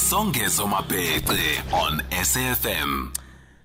Songezo Mapete on SAFM.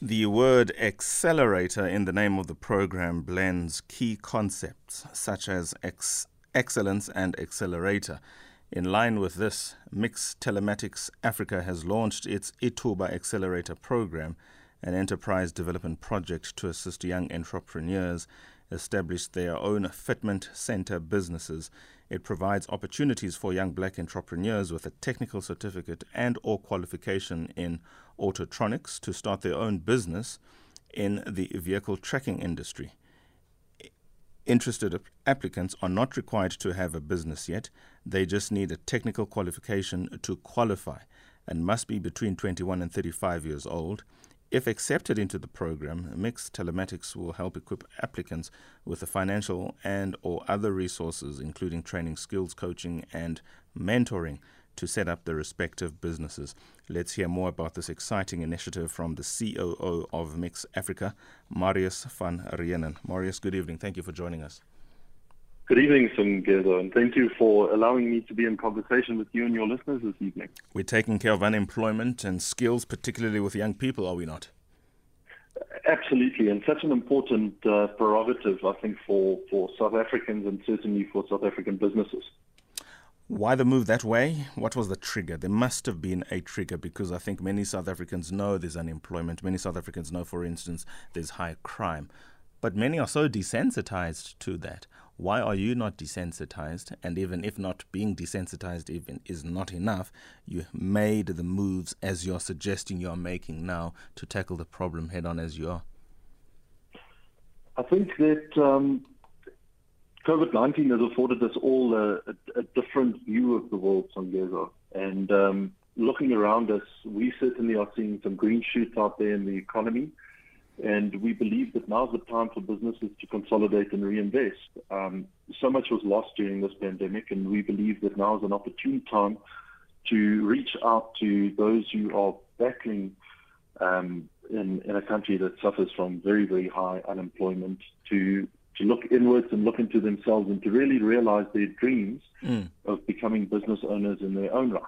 The word Excelerator in the name of the program blends key concepts such as ex- excellence and accelerator. In line with this, MiX Telematics Africa has launched its Ithuba Excelerator program, an enterprise development project to assist young entrepreneurs establish their own fitment center businesses. It provides opportunities for young black entrepreneurs with a technical certificate and or qualification in autotronics to start their own business in the vehicle tracking industry. Interested applicants are not required to have a business yet. They just need a technical qualification to qualify and must be between 21 and 35 years old. If accepted into the program, MiX Telematics will help equip applicants with the financial and or other resources including training skills coaching and mentoring to set up their respective businesses. Let's hear more about this exciting initiative from the COO of MiX Africa, Marius van Reenen. Marius, good evening. Thank you for joining us. Good evening, Songezo, and thank you for allowing me to be in conversation with you and your listeners this evening. We're taking care of unemployment and skills, particularly with young people, are we not? Absolutely, and such an important uh, prerogative, I think, for, for South Africans and certainly for South African businesses. Why the move that way? What was the trigger? There must have been a trigger because I think many South Africans know there's unemployment. Many South Africans know, for instance, there's high crime. But many are so desensitized to that. Why are you not desensitized? And even if not being desensitized even is not enough, you made the moves as you're suggesting you're making now to tackle the problem head on as you are. I think that um, COVID 19 has afforded us all a, a, a, different view of the world, Songezo. And um, looking around us, we certainly are seeing some green shoots out there in the economy. And we believe that now's the time for businesses to consolidate and reinvest. Um, so much was lost during this pandemic, and we believe that now is an opportune time to reach out to those who are battling um, in, in a country that suffers from very, very high unemployment to to look inwards and look into themselves and to really realize their dreams mm. of becoming business owners in their own right.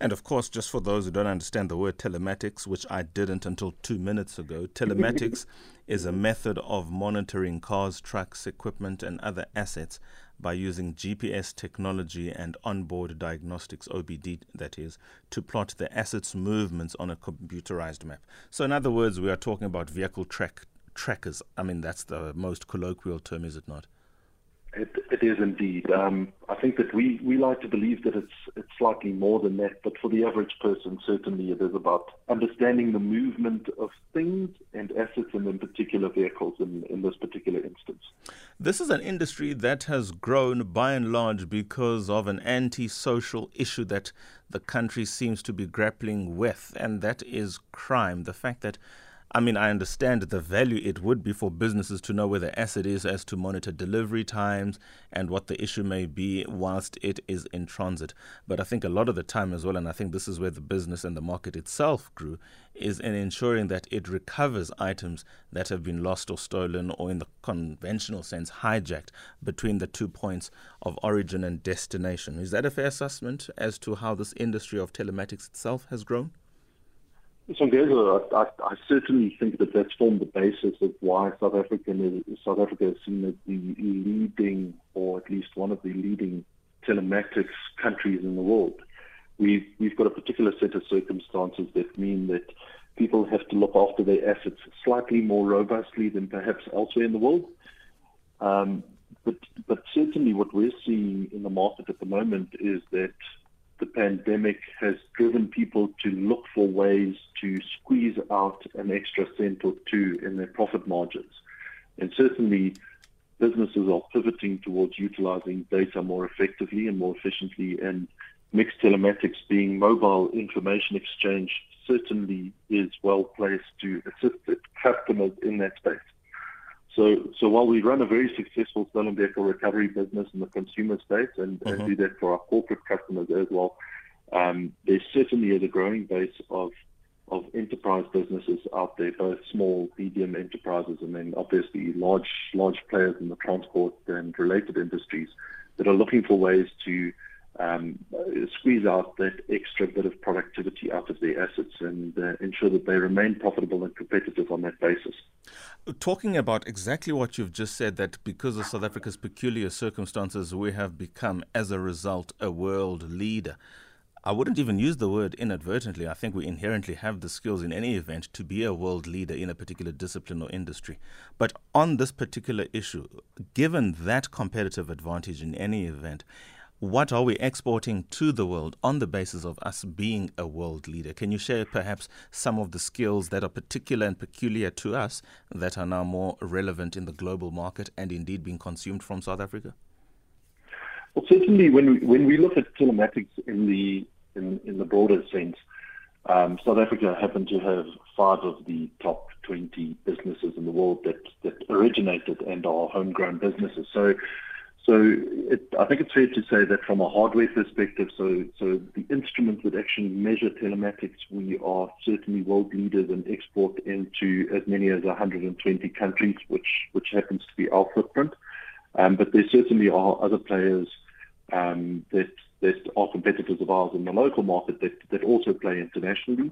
And of course, just for those who don't understand the word telematics, which I didn't until two minutes ago, telematics is a method of monitoring cars, trucks, equipment, and other assets by using GPS technology and onboard diagnostics, OBD that is, to plot the asset's movements on a computerized map. So, in other words, we are talking about vehicle track trackers. I mean, that's the most colloquial term, is it not? It, is indeed. Um, I think that we, we like to believe that it's it's slightly more than that, but for the average person, certainly it is about understanding the movement of things and assets, and in particular vehicles in, in this particular instance. This is an industry that has grown by and large because of an anti-social issue that the country seems to be grappling with, and that is crime. The fact that I mean, I understand the value it would be for businesses to know where the asset is as to monitor delivery times and what the issue may be whilst it is in transit. But I think a lot of the time as well, and I think this is where the business and the market itself grew, is in ensuring that it recovers items that have been lost or stolen or, in the conventional sense, hijacked between the two points of origin and destination. Is that a fair assessment as to how this industry of telematics itself has grown? Songezo, I, I, certainly think that that's formed the basis of why South Africa is, South Africa is seen as the leading, or at least one of the leading telematics countries in the world. We've we've got a particular set of circumstances that mean that people have to look after their assets slightly more robustly than perhaps elsewhere in the world. Um, but but certainly, what we're seeing in the market at the moment is that the pandemic has driven people to look for ways to squeeze out an extra cent or two in their profit margins. And certainly, businesses are pivoting towards utilizing data more effectively and more efficiently. And MiX Telematics, being mobile information exchange, certainly is well placed to assist customers in that space. So, so while we run a very successful stolen vehicle recovery business in the consumer space and, mm-hmm. and do that for our corporate customers as well, um, there certainly is a growing base of of enterprise businesses out there, both small, medium enterprises, and then obviously large large players in the transport and related industries that are looking for ways to um, squeeze out that extra bit of productivity out of their assets and uh, ensure that they remain profitable and competitive on that basis. Talking about exactly what you've just said, that because of South Africa's peculiar circumstances, we have become, as a result, a world leader. I wouldn't even use the word inadvertently. I think we inherently have the skills in any event to be a world leader in a particular discipline or industry. But on this particular issue, given that competitive advantage in any event, what are we exporting to the world on the basis of us being a world leader? Can you share perhaps some of the skills that are particular and peculiar to us that are now more relevant in the global market and indeed being consumed from South Africa? Well, certainly when we, when we look at telematics in the in, in the broader sense, um, South Africa happened to have five of the top 20 businesses in the world that, that originated and are homegrown businesses. So, so it, I think it's fair to say that from a hardware perspective, so, so the instruments that actually measure telematics, we are certainly world leaders and export into as many as 120 countries, which, which happens to be our footprint. Um, but there certainly are other players um, that that are competitors of ours in the local market that, that also play internationally.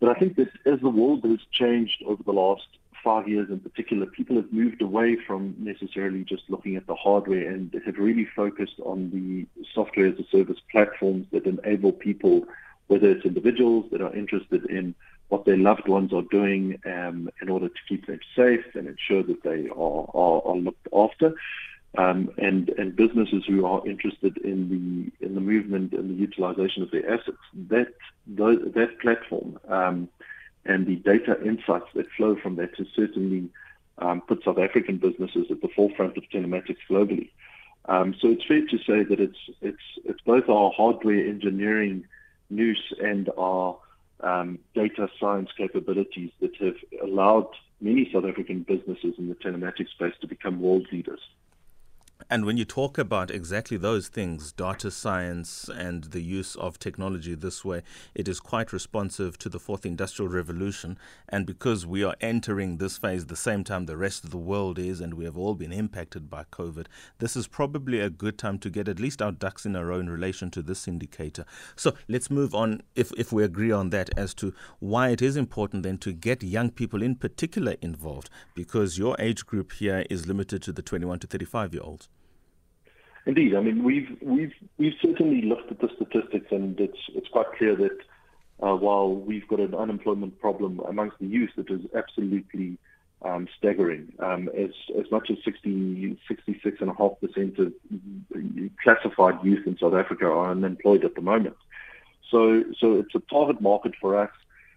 But I think that as the world has changed over the last five years in particular, people have moved away from necessarily just looking at the hardware and have really focused on the software as a service platforms that enable people, whether it's individuals that are interested in what their loved ones are doing um, in order to keep them safe and ensure that they are, are, are looked after, um, and and businesses who are interested in the in the movement and the utilization of their assets. That those, that platform um, and the data insights that flow from that has certainly um, put South African businesses at the forefront of telematics globally. Um, so it's fair to say that it's it's it's both our hardware engineering nous and our um, data science capabilities that have allowed many South African businesses in the telematics space to become world leaders. And when you talk about exactly those things, data science and the use of technology this way, it is quite responsive to the fourth industrial revolution. And because we are entering this phase the same time the rest of the world is, and we have all been impacted by COVID, this is probably a good time to get at least our ducks in a row in relation to this indicator. So let's move on, if, if we agree on that, as to why it is important then to get young people in particular involved, because your age group here is limited to the 21 to 35 year olds. Indeed, I mean we've we've we've certainly looked at the statistics, and it's it's quite clear that uh, while we've got an unemployment problem amongst the youth that is absolutely um, staggering, um, as as much as 60, 66.5 percent of classified youth in South Africa are unemployed at the moment. So so it's a target market for us.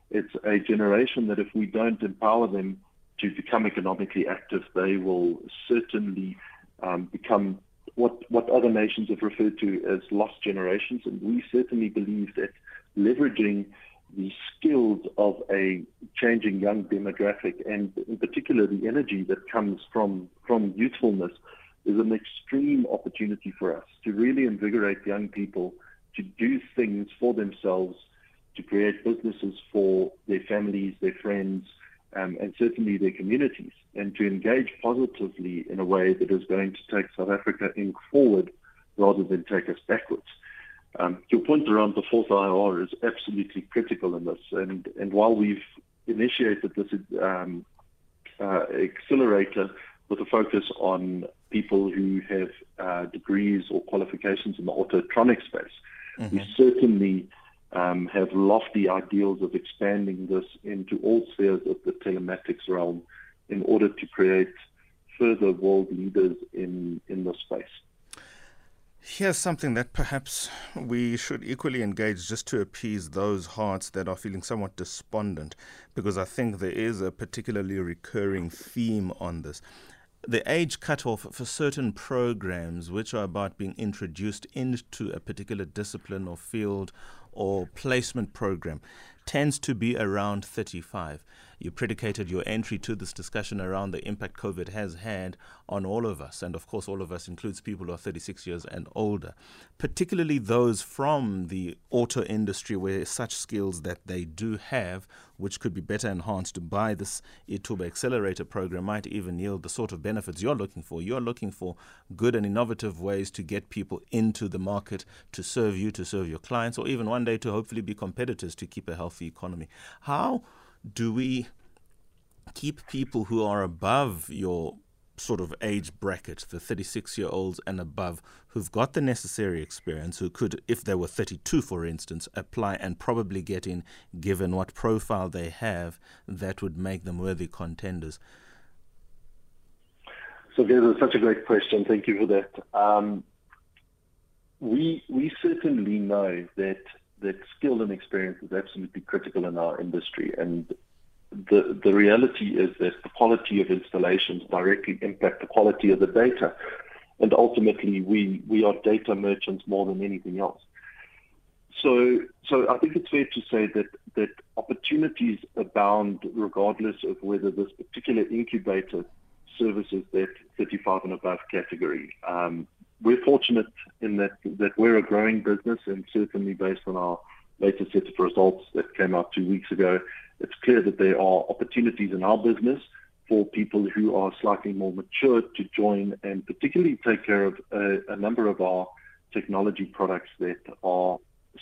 It's a generation that if we don't empower them to become economically active, they will certainly um, become what, what other nations have referred to as lost generations. And we certainly believe that leveraging the skills of a changing young demographic and in particular the energy that comes from, from youthfulness is an extreme opportunity for us to really invigorate young people to do things for themselves, to create businesses for their families, their friends, um, and certainly their communities, and to engage positively in a way that is going to take South Africa in forward rather than take us backwards. Um, your point around the fourth IR is absolutely critical in this, and, and while we've initiated this um, uh, accelerator with a focus on people who have uh, degrees or qualifications in the autotronic space, mm-hmm. we certainly um, have lofty ideals of expanding this into all spheres of the telematics realm in order to create further world leaders in, in this space. Here's something that perhaps we should equally engage just to appease those hearts that are feeling somewhat despondent, because I think there is a particularly recurring theme on this. The age cutoff for certain programs which are about being introduced into a particular discipline or field or placement program tends to be around 35. You predicated your entry to this discussion around the impact COVID has had on all of us. And of course, all of us includes people who are 36 years and older, particularly those from the auto industry where such skills that they do have, which could be better enhanced by this Ithuba Excelerator program, might even yield the sort of benefits you're looking for. You're looking for good and innovative ways to get people into the market to serve you, to serve your clients, or even one day to hopefully be competitors to keep a healthy economy. How do we keep people who are above your sort of age bracket, the 36 year olds and above, who've got the necessary experience, who could, if they were 32, for instance, apply and probably get in, given what profile they have, that would make them worthy contenders? Songezo, such a great question. Thank you for that. Um, we we certainly know that that skill and experience is absolutely critical in our industry, and the the reality is that the quality of installations directly impact the quality of the data, and ultimately we we are data merchants more than anything else. So so I think it's fair to say that that opportunities abound regardless of whether this particular incubator services that 35 and above category. Um, we're fortunate in that that we're a growing business, and certainly based on our latest set of results that came out two weeks ago, it's clear that there are opportunities in our business for people who are slightly more mature to join and particularly take care of a, a number of our technology products that are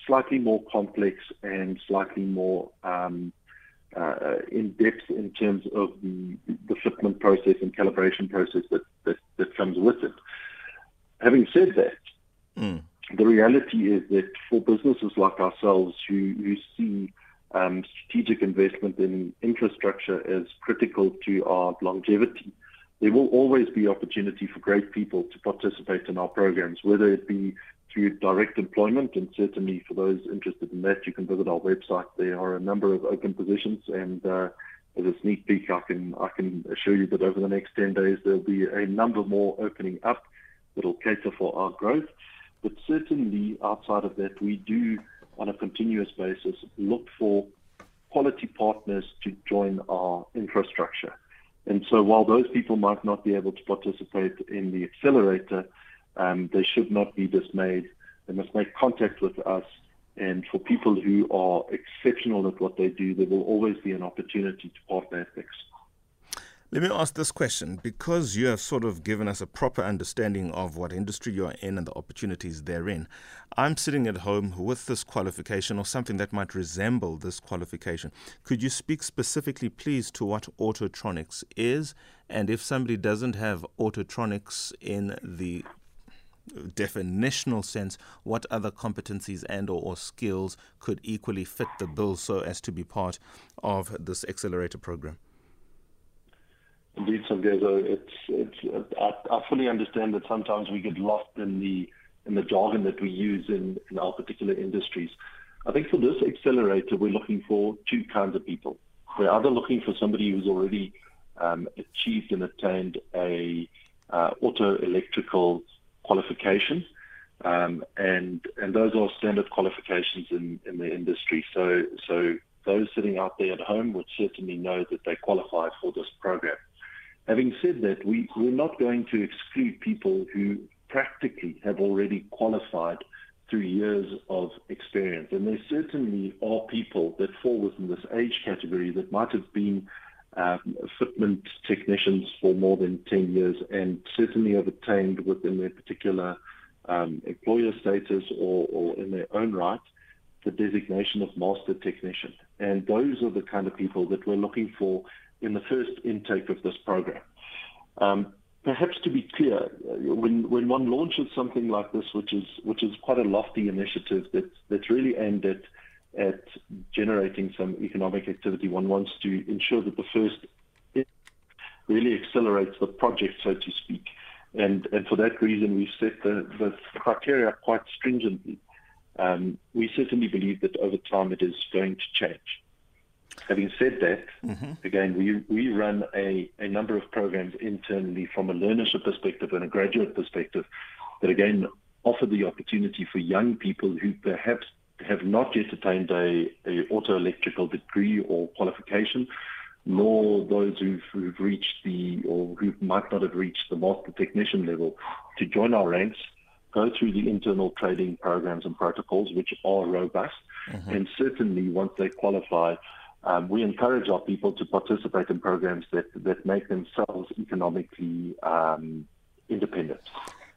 slightly more complex and slightly more um, uh, in depth in terms of the, the fitment process and calibration process that, that, that comes with it. Having said that, mm. The reality is that for businesses like ourselves who, who see um, strategic investment in infrastructure as critical to our longevity, there will always be opportunity for great people to participate in our programs, whether it be through direct employment, and certainly for those interested in that, you can visit our website. There are a number of open positions, and uh, as a sneak peek, I can I can assure you that over the next 10 days there'll be a number more opening up that'll cater for our growth. But certainly outside of that, we do, on a continuous basis, look for quality partners to join our infrastructure. And so while those people might not be able to participate in the accelerator, um, they should not be dismayed. They must make contact with us. And for people who are exceptional at what they do, there will always be an opportunity to partner ethics. Let me ask this question because you have sort of given us a proper understanding of what industry you're in and the opportunities therein. I'm sitting at home with this qualification or something that might resemble this qualification. Could you speak specifically, please, to what autotronics is? And if somebody doesn't have autotronics in the definitional sense, what other competencies and or, or skills could equally fit the bill so as to be part of this accelerator program? Indeed, it's it's. I, I fully understand that sometimes we get lost in the in the jargon that we use in, in our particular industries. I think for this accelerator, we're looking for two kinds of people. We're either looking for somebody who's already um, achieved and attained a uh, auto electrical qualification, um, and and those are standard qualifications in, in the industry. So so those sitting out there at home would certainly know that they qualify for this program. Having said that, we, we're not going to exclude people who practically have already qualified through years of experience. And there certainly are people that fall within this age category that might have been um, fitment technicians for more than 10 years and certainly have attained within their particular um, employer status or, or in their own right the designation of master technician. And those are the kind of people that we're looking for in the first intake of this program. Um, perhaps to be clear, uh, when, when one launches something like this, which is which is quite a lofty initiative that's that's really aimed at at generating some economic activity, one wants to ensure that the first really accelerates the project, so to speak. And and for that reason, we've set the, the criteria quite stringently. Um, we certainly believe that over time it is going to change. Having said that, mm-hmm. again, we, we run a, a number of programs internally from a learnership perspective and a graduate perspective that, again, offer the opportunity for young people who perhaps have not yet attained a, a auto electrical degree or qualification, nor those who've, who've reached the or who might not have reached the master technician level to join our ranks, go through the internal training programs and protocols, which are robust, mm-hmm. and certainly once they qualify, um, we encourage our people to participate in programs that, that make themselves economically um, independent.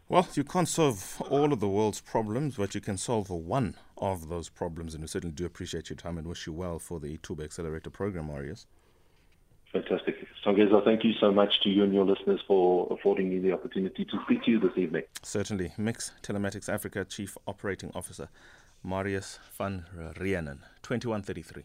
Well, you can't solve all of the world's problems, but you can solve one of those problems. And we certainly do appreciate your time and wish you well for the Ithuba Excelerator program, Marius. Fantastic. Songezo, thank you so much to you and your listeners for affording me the opportunity to speak to you this evening. Certainly. MiX Telematics Africa Chief Operating Officer, Marius van Reenen, 2133.